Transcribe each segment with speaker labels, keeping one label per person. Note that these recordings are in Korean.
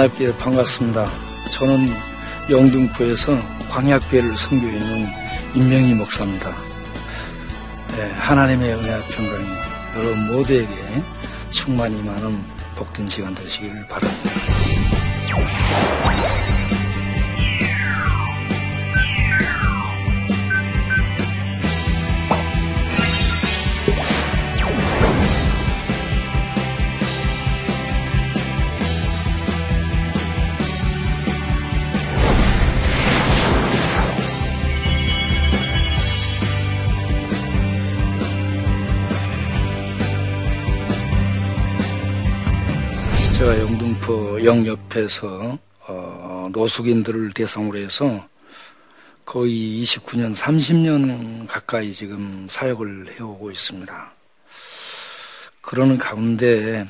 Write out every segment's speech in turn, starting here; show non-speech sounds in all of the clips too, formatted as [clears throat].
Speaker 1: 만나뵙게 반갑습니다. 저는 영등포에서 광약교회를 섬기고 있는 임명희 목사입니다. 네, 하나님의 은혜와 평강이 여러분 모두에게 충만히 많은 복된 시간 되시기를 바랍니다. 영옆에서 어, 노숙인들을 대상으로 해서 거의 29년, 30년 가까이 지금 사역을 해오고 있습니다. 그러는 가운데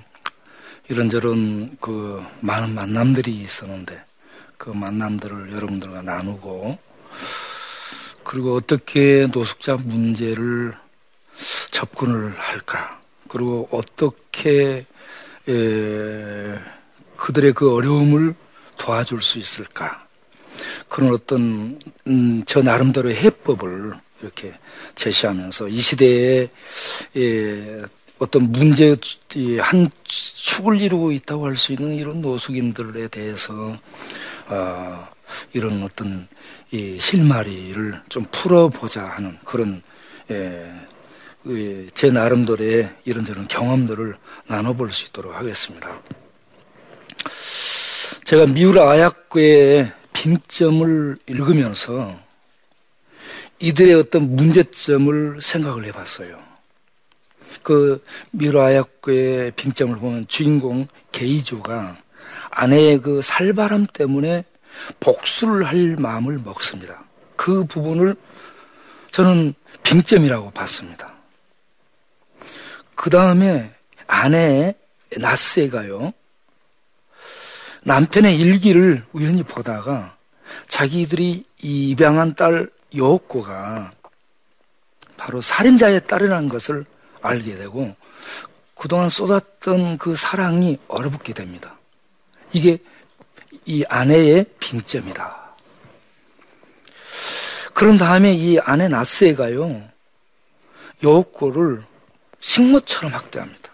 Speaker 1: 이런저런 그 많은 만남들이 있었는데 그 만남들을 여러분들과 나누고 그리고 어떻게 노숙자 문제를 접근을 할까 그리고 어떻게 에, 그들의 그 어려움을 도와줄 수 있을까? 그런 어떤 음, 저 나름대로의 해법을 이렇게 제시하면서 이 시대에 에, 어떤 문제 한 축을 이루고 있다고 할 수 있는 이런 노숙인들에 대해서 어, 이런 어떤 이 실마리를 좀 풀어보자 하는 그런 에, 제 나름대로의 이런저런 경험들을 나눠볼 수 있도록 하겠습니다. 제가 미우라 아약교의 빙점을 읽으면서 이들의 어떤 문제점을 생각을 해봤어요. 그 미우라 아약교의 빙점을 보면 주인공 게이조가 아내의 그 살바람 때문에 복수를 할 마음을 먹습니다. 그 부분을 저는 빙점이라고 봤습니다. 그 다음에 아내 나스에가요. 남편의 일기를 우연히 보다가 자기들이 입양한 딸 여옥고가 바로 살인자의 딸이라는 것을 알게 되고 그동안 쏟았던 그 사랑이 얼어붙게 됩니다. 이게 이 아내의 빙점이다. 그런 다음에 이 아내 나스에가요, 여옥고를 식모처럼 학대합니다.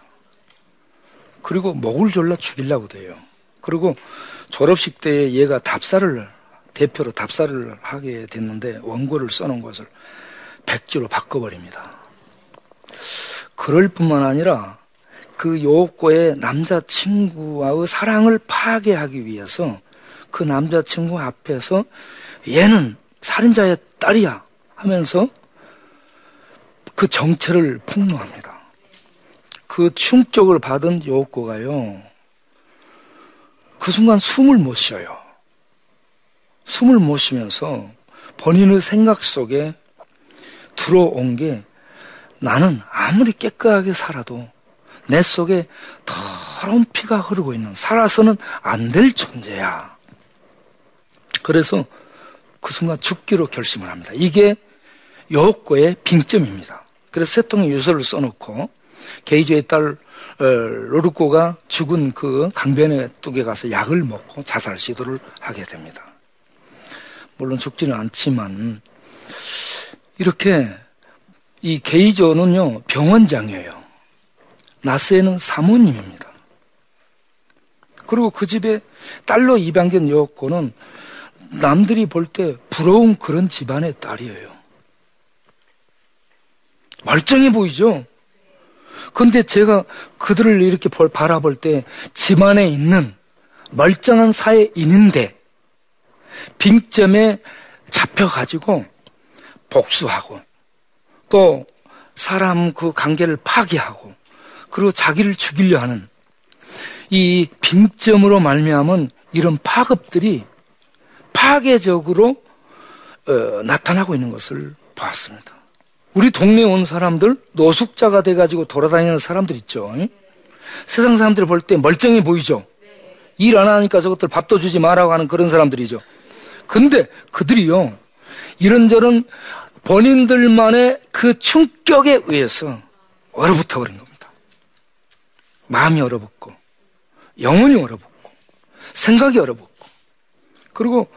Speaker 1: 그리고 목을 졸라 죽이려고 돼요. 그리고 졸업식 때 얘가 답사를 대표로 답사를 하게 됐는데 원고를 써놓은 것을 백지로 바꿔버립니다. 그럴 뿐만 아니라 그 요옥고의 남자친구와의 사랑을 파괴하기 위해서 그 남자친구 앞에서 얘는 살인자의 딸이야 하면서 그 정체를 폭로합니다. 그 충격을 받은 요고가요, 그 순간 숨을 못 쉬어요. 숨을 못 쉬면서 본인의 생각 속에 들어온 게 나는 아무리 깨끗하게 살아도 내 속에 더러운 피가 흐르고 있는 살아서는 안 될 존재야. 그래서 그 순간 죽기로 결심을 합니다. 이게 요고의 빙점입니다. 그래서 세 통의 유서를 써놓고 게이지의 딸 어, 로르코가 죽은 그 강변의 뚝에 가서 약을 먹고 자살 시도를 하게 됩니다. 물론 죽지는 않지만 이렇게 이 게이저는요 병원장이에요. 나스에는 사모님입니다. 그리고 그 집에 딸로 입양된 여고는 남들이 볼 때 부러운 그런 집안의 딸이에요. 멀쩡해 보이죠? 근데 제가 그들을 이렇게 볼, 바라볼 때 집안에 있는 멀쩡한 사회인인데 빙점에 잡혀가지고 복수하고 또 사람 그 관계를 파괴하고 그리고 자기를 죽이려 하는 이 빙점으로 말미암은 이런 파급들이 파괴적으로 어, 나타나고 있는 것을 보았습니다. 우리 동네에 온 사람들, 노숙자가 돼가지고 돌아다니는 사람들 있죠. 세상 사람들 볼 때 멀쩡해 보이죠. 일 안 하니까 저것들 밥도 주지 말라고 하는 그런 사람들이죠. 근데 그들이요, 이런저런 본인들만의 그 충격에 의해서 얼어붙어 버린 겁니다. 마음이 얼어붙고, 영혼이 얼어붙고, 생각이 얼어붙고 그리고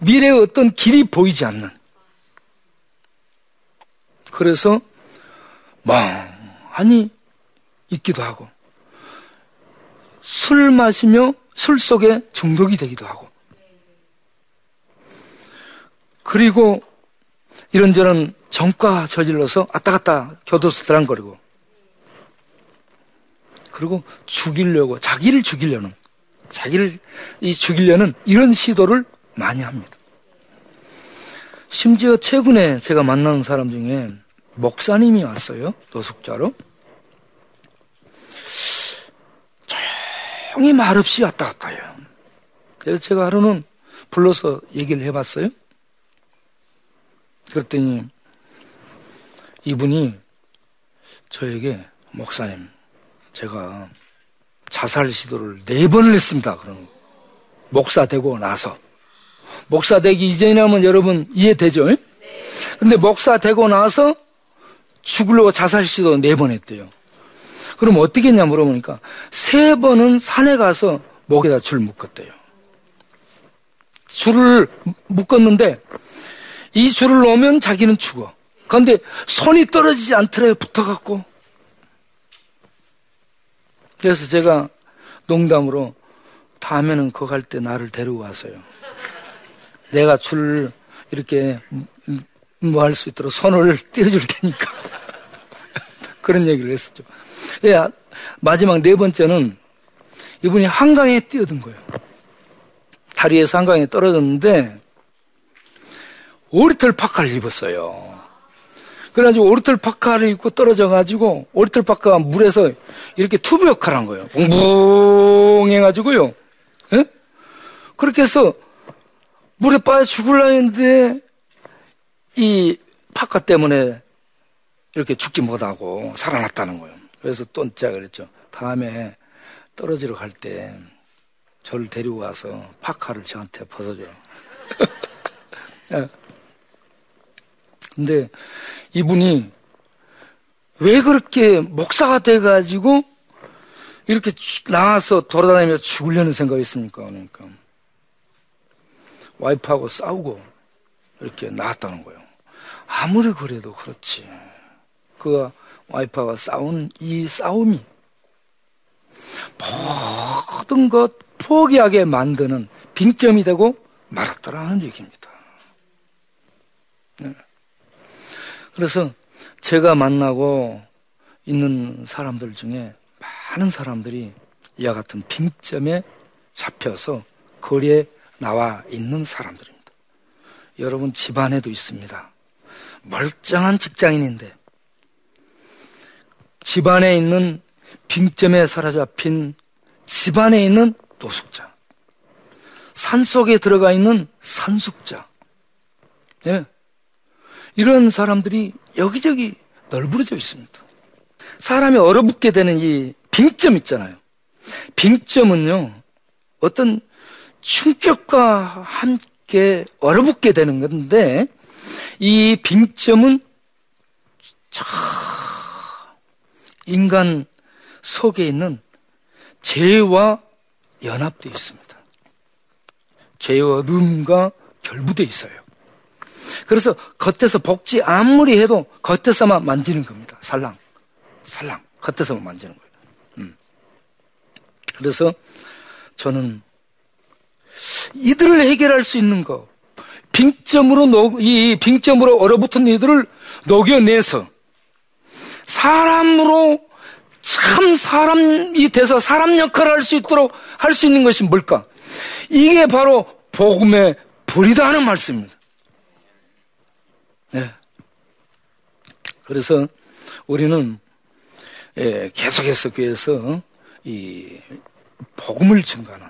Speaker 1: 미래의 어떤 길이 보이지 않는 그래서 멍하니 있기도 하고 술 마시며 술 속에 중독이 되기도 하고 그리고 이런저런 정과 저질러서 왔다 갔다 교도소 들랑거리고 그리고 죽이려고 자기를 죽이려는 자기를 이 죽이려는 이런 시도를 많이 합니다. 심지어 최근에 제가 만난 사람 중에 목사님이 왔어요. 노숙자로. 조용히 말없이 왔다 갔다 해요. 그래서 제가 하루는 불러서 얘기를 해봤어요. 그랬더니 이분이 저에게 목사님, 제가 자살 시도를 네 번을 했습니다. 그러는 목사 되고 나서 목사 되기 이전이라면 여러분 이해되죠? 근데 목사 되고 나서 죽으려고 자살 시도 네 번 했대요. 그럼 어떻게 했냐 물어보니까 세 번은 산에 가서 목에다 줄 묶었대요. 줄을 묶었는데 이 줄을 놓으면 자기는 죽어. 그런데 손이 떨어지지 않더래요. 붙어갖고. 그래서 제가 농담으로 다음에는 거갈 때 나를 데리고 와서요. 내가 줄 이렇게 뭐 할 수 있도록 손을 [laughs] 띄워줄 테니까. 그런 얘기를 했었죠. 예, 마지막 네 번째는 이분이 한강에 뛰어든 거예요. 다리에서 한강에 떨어졌는데 오리털 파카를 입었어요. 그래가지고 오리털 파카를 입고 떨어져가지고 오리털 파카가 물에서 이렇게 튜브 역할을 한 거예요. 붕붕 해가지고요. 예? 그렇게 해서 물에 빠져 죽을라 했는데 이 파카 때문에 이렇게 죽지 못하고 살아났다는 거예요. 그래서 또 제가 그랬죠. 다음에 떨어지러 갈 때 저를 데리고 와서 파카를 저한테 벗어줘요. [laughs] 예. 근데 이분이 왜 그렇게 목사가 돼가지고 이렇게 나와서 돌아다니면서 죽으려는 생각이 있습니까? 그러니까 와이프하고 싸우고 이렇게 나왔다는 거예요. 아무리 그래도 그렇지. 그 와이프와 싸운 이 싸움이 모든 것 포기하게 만드는 빙점이 되고 말았더라는 얘기입니다. 네. 그래서 제가 만나고 있는 사람들 중에 많은 사람들이 이와 같은 빙점에 잡혀서 거리에 나와 있는 사람들입니다. 여러분 집안에도 있습니다. 멀쩡한 직장인인데 집안에 있는 빙점에 사로잡힌 집안에 있는 노숙자, 산 속에 들어가 있는 산숙자, 네. 이런 사람들이 여기저기 널브러져 있습니다. 사람이 얼어붙게 되는 이 빙점 있잖아요. 빙점은요, 어떤 충격과 함께 얼어붙게 되는 건데, 이 빙점은 참 인간 속에 있는 죄와 연합되어 있습니다. 죄와 음과 결부되어 있어요. 그래서 겉에서 복지 아무리 해도 겉에서만 만지는 겁니다. 살랑, 살랑, 겉에서만 만지는 거예요. 음. 그래서 저는 이들을 해결할 수 있는 거, 빙점으로 녹, 이 빙점으로 얼어붙은 이들을 녹여내서 사람으로 참 사람이 돼서 사람 역할을 할 수 있도록 할 수 있는 것이 뭘까? 이게 바로 복음의 불이다 하는 말씀입니다. 네. 그래서 우리는 예, 계속해서 교회에서 이 복음을 증가하는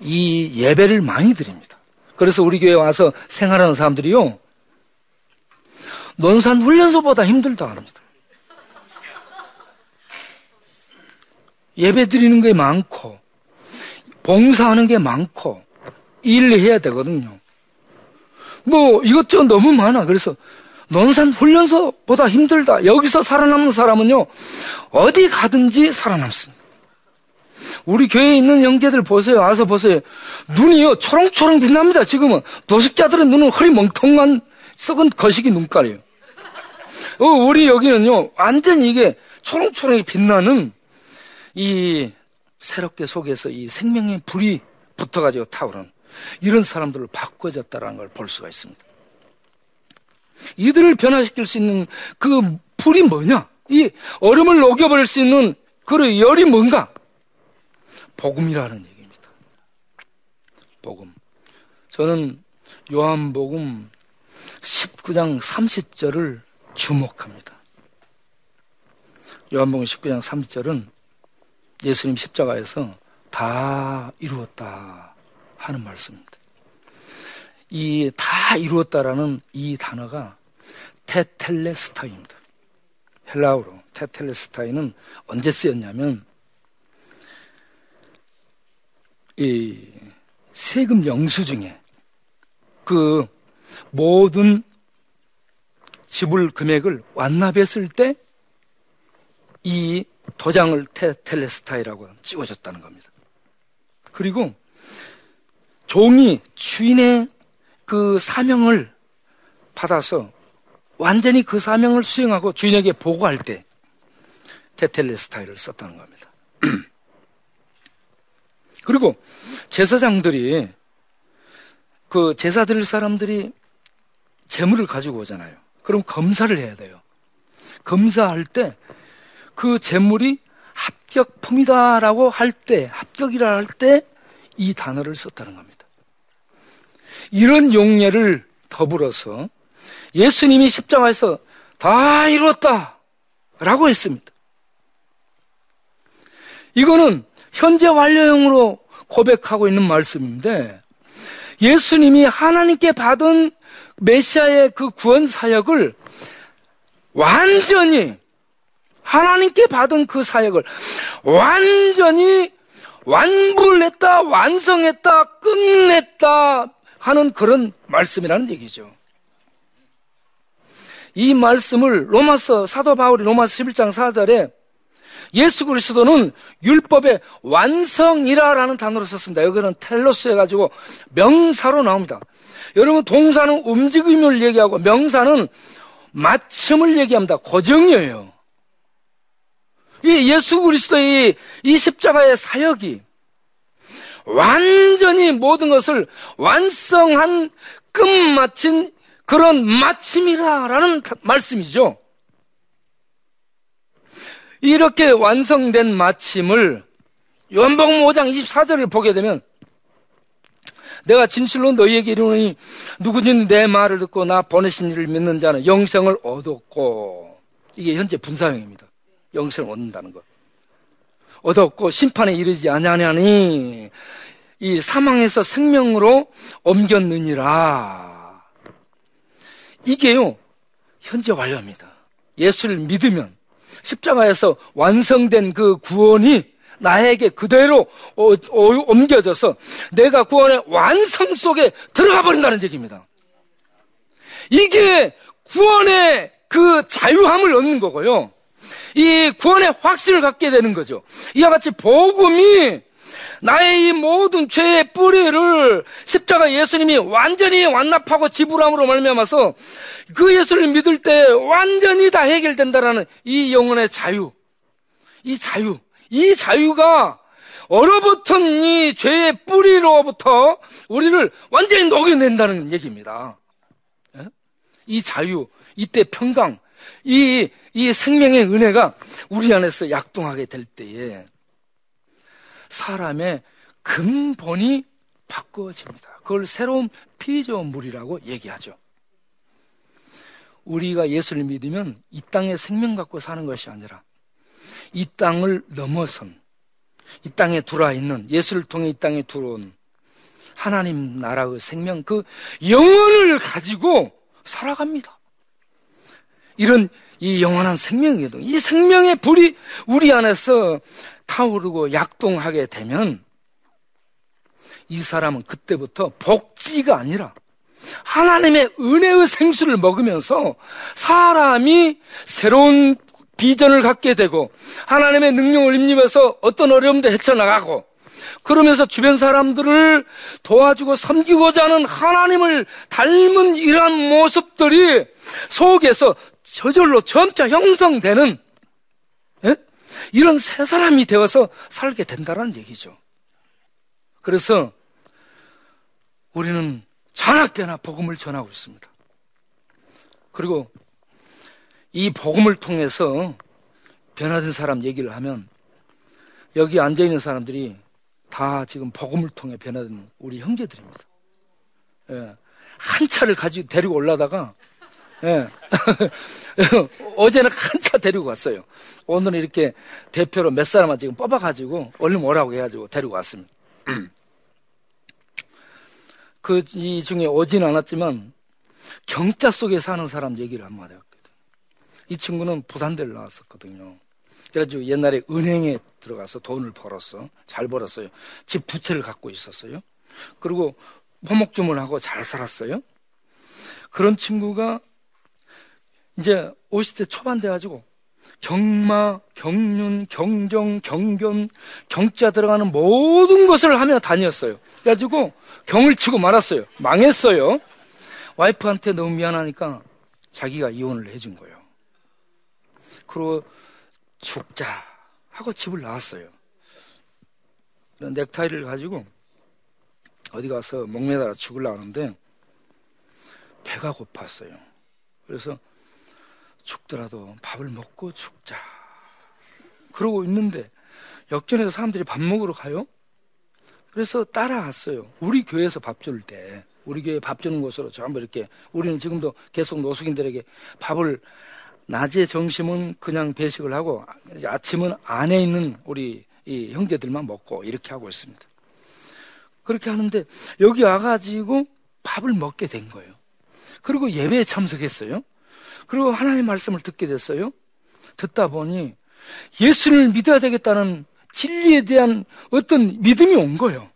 Speaker 1: 이 예배를 많이 드립니다. 그래서 우리 교회 와서 생활하는 사람들이요 논산 훈련소보다 힘들다 합니다. 예배 드리는 게 많고 봉사하는 게 많고 일해야 되거든요. 뭐 이것저것 너무 많아. 그래서 논산 훈련소보다 힘들다. 여기서 살아남는 사람은요 어디 가든지 살아남습니다. 우리 교회에 있는 형제들 보세요. 와서 보세요. 눈이요, 초롱초롱 빛납니다, 지금은. 노숙자들은 눈은 흐리멍텅한 썩은 거시기 눈깔이에요. 어, 우리 여기는요, 완전히 이게 초롱초롱이 빛나는 이 새롭게 속에서 이 생명의 불이 붙어가지고 타오르는 이런 사람들을 바꿔졌다는 걸 볼 수가 있습니다. 이들을 변화시킬 수 있는 그 불이 뭐냐? 이 얼음을 녹여버릴 수 있는 그 열이 뭔가? 복음이라는 얘기입니다. 복음. 저는 요한복음 19장 30절을 주목합니다. 요한복음 19장 30절은 예수님 십자가에서 다 이루었다 하는 말씀입니다. 이 다 이루었다라는 이 단어가 테텔레스타입니다. 헬라어로 테텔레스타이는 언제 쓰였냐면 이 세금 영수 중에 그 모든 지불 금액을 완납했을 때 이 도장을 테, 텔레스타이라고 찍어줬다는 겁니다. 그리고 종이 주인의 그 사명을 받아서 완전히 그 사명을 수행하고 주인에게 보고할 때 테텔레스타이를 썼다는 겁니다. [clears throat] 그리고 제사장들이 그 제사 드릴 사람들이 재물을 가지고 오잖아요. 그럼 검사를 해야 돼요. 검사할 때 그 재물이 합격품이다라고 할 때, 합격이라 할 때 이 단어를 썼다는 겁니다. 이런 용례를 더불어서 예수님이 십자가에서 다 이루었다! 라고 했습니다. 이거는 현재 완료형으로 고백하고 있는 말씀인데 예수님이 하나님께 받은 메시아의 그 구원 사역을 완전히 하나님께 받은 그 사역을 완전히 완불 했다, 완성했다, 끝냈다 하는 그런 말씀이라는 얘기죠. 이 말씀을 로마서 사도 바울이 로마서 11장 4절에 예수 그리스도는 율법의 완성이라라는 단어로 썼습니다. 여기는 텔로스 해가지고 명사로 나옵니다. 여러분 동사는 움직임을 얘기하고 명사는 마침을 얘기합니다. 고정이에요. 이 예수 그리스도의 이 십자가의 사역이 완전히 모든 것을 완성한 끝마친 그런 마침이라라는 말씀이죠. 이렇게 완성된 마침을 요한복음 5장 24절을 보게 되면 내가 진실로 너희에게 이르노니 누구든 내 말을 듣고 나 보내신 이를 믿는 자는 영생을 얻었고 이게 현재 분사형입니다. 영생을 얻는다는 것. 얻었고 심판에 이르지 아니하냐니 이 사망에서 생명으로 옮겼느니라. 이게요 현재 완료입니다. 예수를 믿으면 십자가에서 완성된 그 구원이 나에게 그대로 어, 어, 옮겨져서 내가 구원의 완성 속에 들어가 버린다는 얘기입니다. 이게 구원의 그 자유함을 얻는 거고요. 이 구원의 확신을 갖게 되는 거죠. 이와 같이 복음이 나의 이 모든 죄의 뿌리를 십자가 예수님이 완전히 완납하고 지불함으로 말미암아서 그 예수를 믿을 때 완전히 다 해결된다라는 이 영혼의 자유, 이 자유, 이 자유가 얼어붙은 이 죄의 뿌리로부터 우리를 완전히 녹여낸다는 얘기입니다. 예? 이 자유, 이때 평강, 이, 이 생명의 은혜가 우리 안에서 약동하게 될 때에 사람의 근본이 바꾸어집니다. 그걸 새로운 피조물이라고 얘기하죠. 우리가 예수를 믿으면 이 땅에 생명 갖고 사는 것이 아니라 이 땅을 넘어선 이 땅에 들어와 있는 예수를 통해 이 땅에 들어온 하나님 나라의 생명 그 영혼을 가지고 살아갑니다. 이런 이 영원한 생명이거든. 이 생명의 불이 우리 안에서 타오르고 약동하게 되면 이 사람은 그때부터 복지가 아니라 하나님의 은혜의 생수를 먹으면서 사람이 새로운 비전을 갖게 되고 하나님의 능력을 입입해서 어떤 어려움도 헤쳐나가고 그러면서 주변 사람들을 도와주고 섬기고자 하는 하나님을 닮은 이러한 모습들이 속에서 저절로 점차 형성되는 예? 이런 새 사람이 되어서 살게 된다는 얘기죠. 그래서 우리는 자나깨나 복음을 전하고 있습니다. 그리고 이 복음을 통해서 변화된 사람 얘기를 하면 여기 앉아 있는 사람들이 다 지금 복음을 통해 변화된 우리 형제들입니다. 예. 한 차를 가지고 데리고 올라다가 예. [laughs] 어제는 한 차 데리고 왔어요. 오늘은 이렇게 대표로 몇 사람만 지금 뽑아가지고 얼른 오라고 해가지고 데리고 왔습니다. [clears throat] 그 이 중에 오진 않았지만 경자 속에 사는 사람 얘기를 한마디 했거든. 이 친구는 부산대를 나왔었거든요. 그래가지고 옛날에 은행에 들어가서 돈을 벌었어. 잘 벌었어요. 집 부채를 갖고 있었어요. 그리고 호목주문하고 잘 살았어요. 그런 친구가 이제 50대 초반 돼가지고 경마, 경륜, 경정, 경견, 경자 들어가는 모든 것을 하며 다녔어요. 그래가지고 경을 치고 말았어요. 망했어요. 와이프한테 너무 미안하니까 자기가 이혼을 해준 거예요. 그리고 죽자 하고 집을 나왔어요. 넥타이를 가지고 어디 가서 목매달아 죽으려고 하는데 배가 고팠어요. 그래서 죽더라도 밥을 먹고 죽자. 그러고 있는데 역전에서 사람들이 밥 먹으러 가요? 그래서 따라갔어요. 우리 교회에서 밥 줄 때, 우리 교회 밥 주는 곳으로 전부 이렇게, 우리는 지금도 계속 노숙인들에게 밥을 낮에 점심은 그냥 배식을 하고 아침은 안에 있는 우리 이 형제들만 먹고 이렇게 하고 있습니다. 그렇게 하는데 여기 와가지고 밥을 먹게 된 거예요. 그리고 예배에 참석했어요. 그리고 하나님의 말씀을 듣게 됐어요. 듣다 보니 예수를 믿어야 되겠다는 진리에 대한 어떤 믿음이 온 거예요.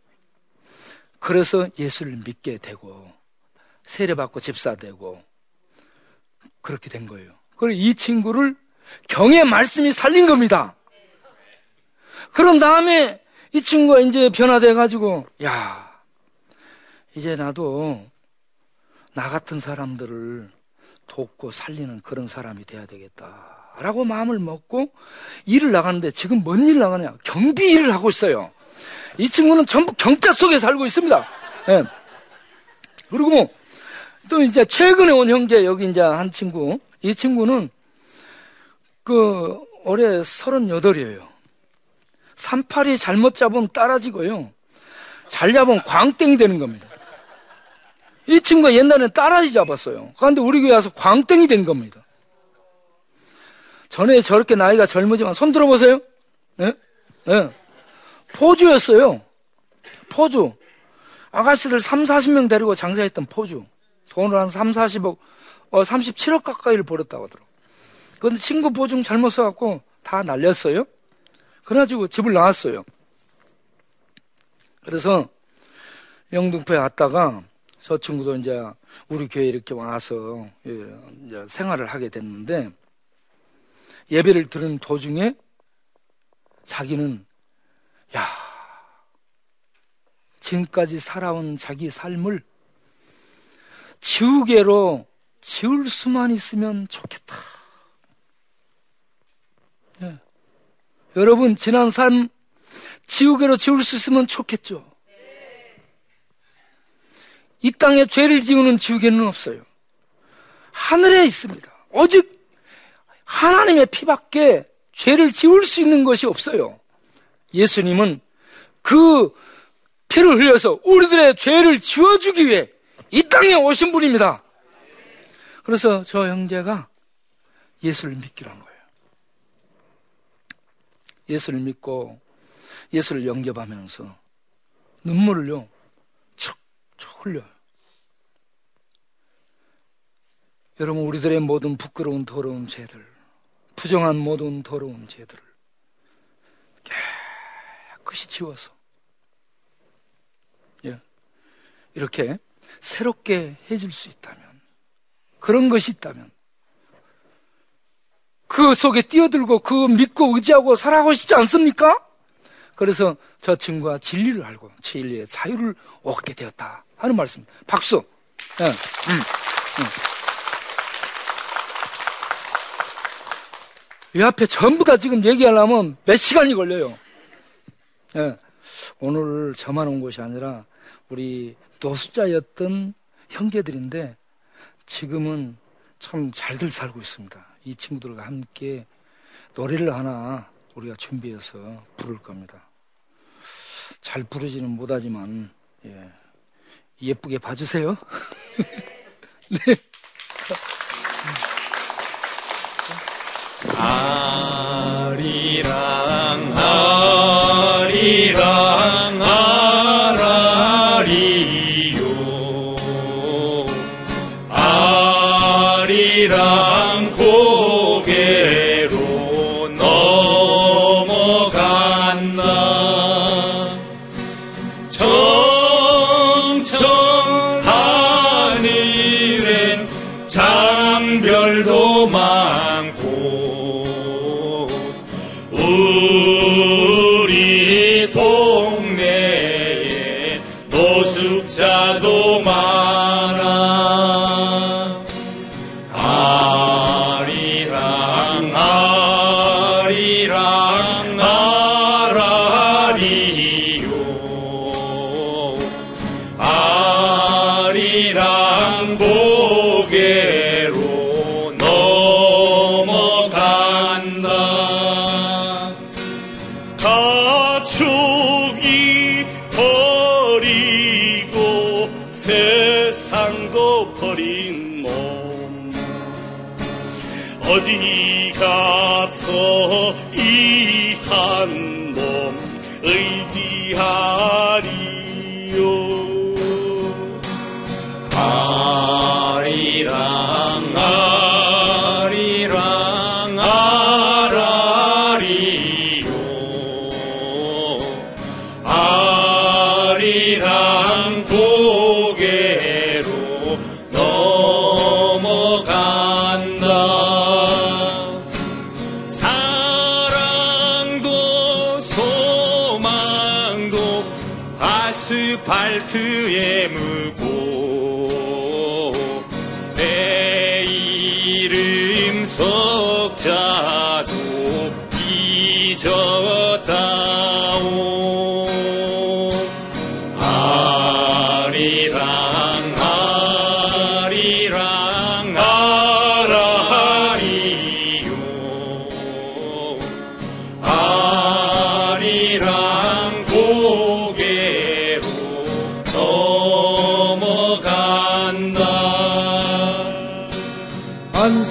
Speaker 1: 그래서 예수를 믿게 되고 세례받고 집사되고 그렇게 된 거예요. 그리고 이 친구를 경의 말씀이 살린 겁니다. 그런 다음에 이 친구가 이제 변화돼 가지고 야 이제 나도 나 같은 사람들을 돕고 살리는 그런 사람이 돼야 되겠다. 라고 마음을 먹고 일을 나가는데 지금 뭔 일 나가냐? 경비 일을 하고 있어요. 이 친구는 전부 경자 속에 살고 있습니다. 네. 그리고 뭐, 또 이제 최근에 온 형제, 여기 이제 한 친구, 이 친구는 그 올해 38이에요. 38이 잘못 잡으면 따라지고요. 잘 잡으면 광땡이 되는 겁니다. 이 친구가 옛날에는 따라지 잡았어요. 그런데 우리 교회 와서 광땡이 된 겁니다. 전에 저렇게 나이가 젊으지만 손 들어보세요. 네? 네. 포주였어요. 포주. 아가씨들 3, 40명 데리고 장사했던 포주. 돈을 한 3, 40억 어, 37억 가까이를 벌었다고 하더라고. 그런데 친구 보증 잘못 써갖고 다 날렸어요. 그래가지고 집을 나왔어요. 그래서 영등포에 왔다가 저 친구도 이제 우리 교회 이렇게 와서 예, 이제 생활을 하게 됐는데 예배를 들은 도중에 자기는 야 지금까지 살아온 자기 삶을 지우개로 지울 수만 있으면 좋겠다. 예. 여러분, 지난 삶 지우개로 지울 수 있으면 좋겠죠. 이 땅에 죄를 지우는 지우개는 없어요. 하늘에 있습니다. 오직 하나님의 피밖에 죄를 지울 수 있는 것이 없어요. 예수님은 그 피를 흘려서 우리들의 죄를 지워주기 위해 이 땅에 오신 분입니다. 그래서 저 형제가 예수를 믿기로 한 거예요. 예수를 믿고 예수를 영접하면서 눈물을요, 흘려요. 여러분, 우리들의 모든 부끄러운 더러운 죄들, 부정한 모든 더러운 죄들을 깨끗이 지워서, 예, 이렇게 새롭게 해줄 수 있다면, 그런 것이 있다면 그 속에 뛰어들고 그 믿고 의지하고 살아가고 싶지 않습니까? 그래서 저 친구가 진리를 알고 진리의 자유를 얻게 되었다 하는 말씀. 박수. 네. 음. 음. 이 앞에 전부 다 지금 얘기하려면 몇 시간이 걸려요. 네. 오늘 저만 온 것이 아니라 우리 노숙자였던 형제들인데 지금은 참 잘들 살고 있습니다. 이 친구들과 함께 노래를 하나 우리가 준비해서 부를 겁니다. 잘 부르지는 못하지만 예. 예쁘게 봐주세요. [laughs] 네.
Speaker 2: 아 많고 의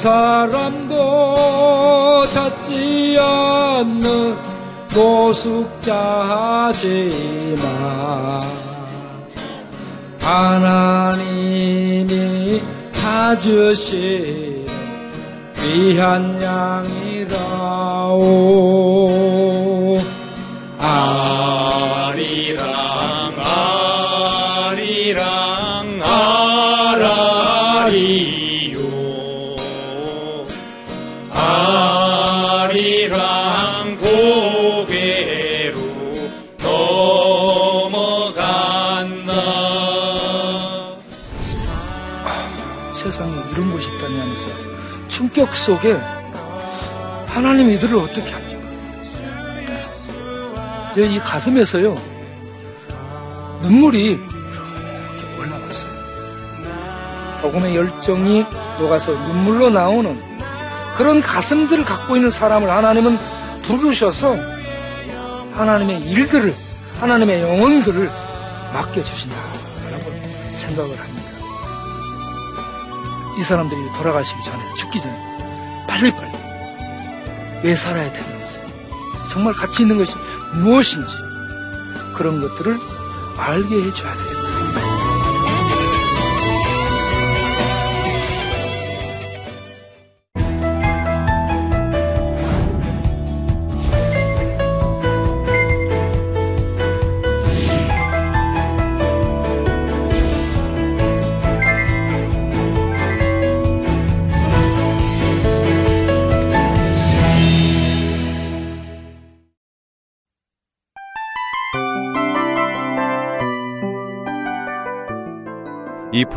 Speaker 1: 사람도 찾지 않는 노숙자지만 하나님이 찾으신 귀한 양이라오
Speaker 2: 아리랑 고개로 넘어간다
Speaker 1: 세상에 이런 곳이 있다니 하면서 충격 속에 하나님 이들을 어떻게 합니까? 제 이 가슴에서요 눈물이 올라왔어요. 복음의 열정이 녹아서 눈물로 나오는 그런 가슴들을 갖고 있는 사람을 하나님은 부르셔서 하나님의 일들을 하나님의 영혼들을 맡겨주신다라고 생각을 합니다. 이 사람들이 돌아가시기 전에 죽기 전에 빨리빨리 왜 살아야 되는지 정말 가치 있는 것이 무엇인지 그런 것들을 알게 해줘야 되겠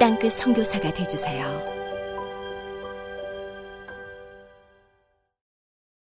Speaker 3: 땅끝 성교사가 되주세요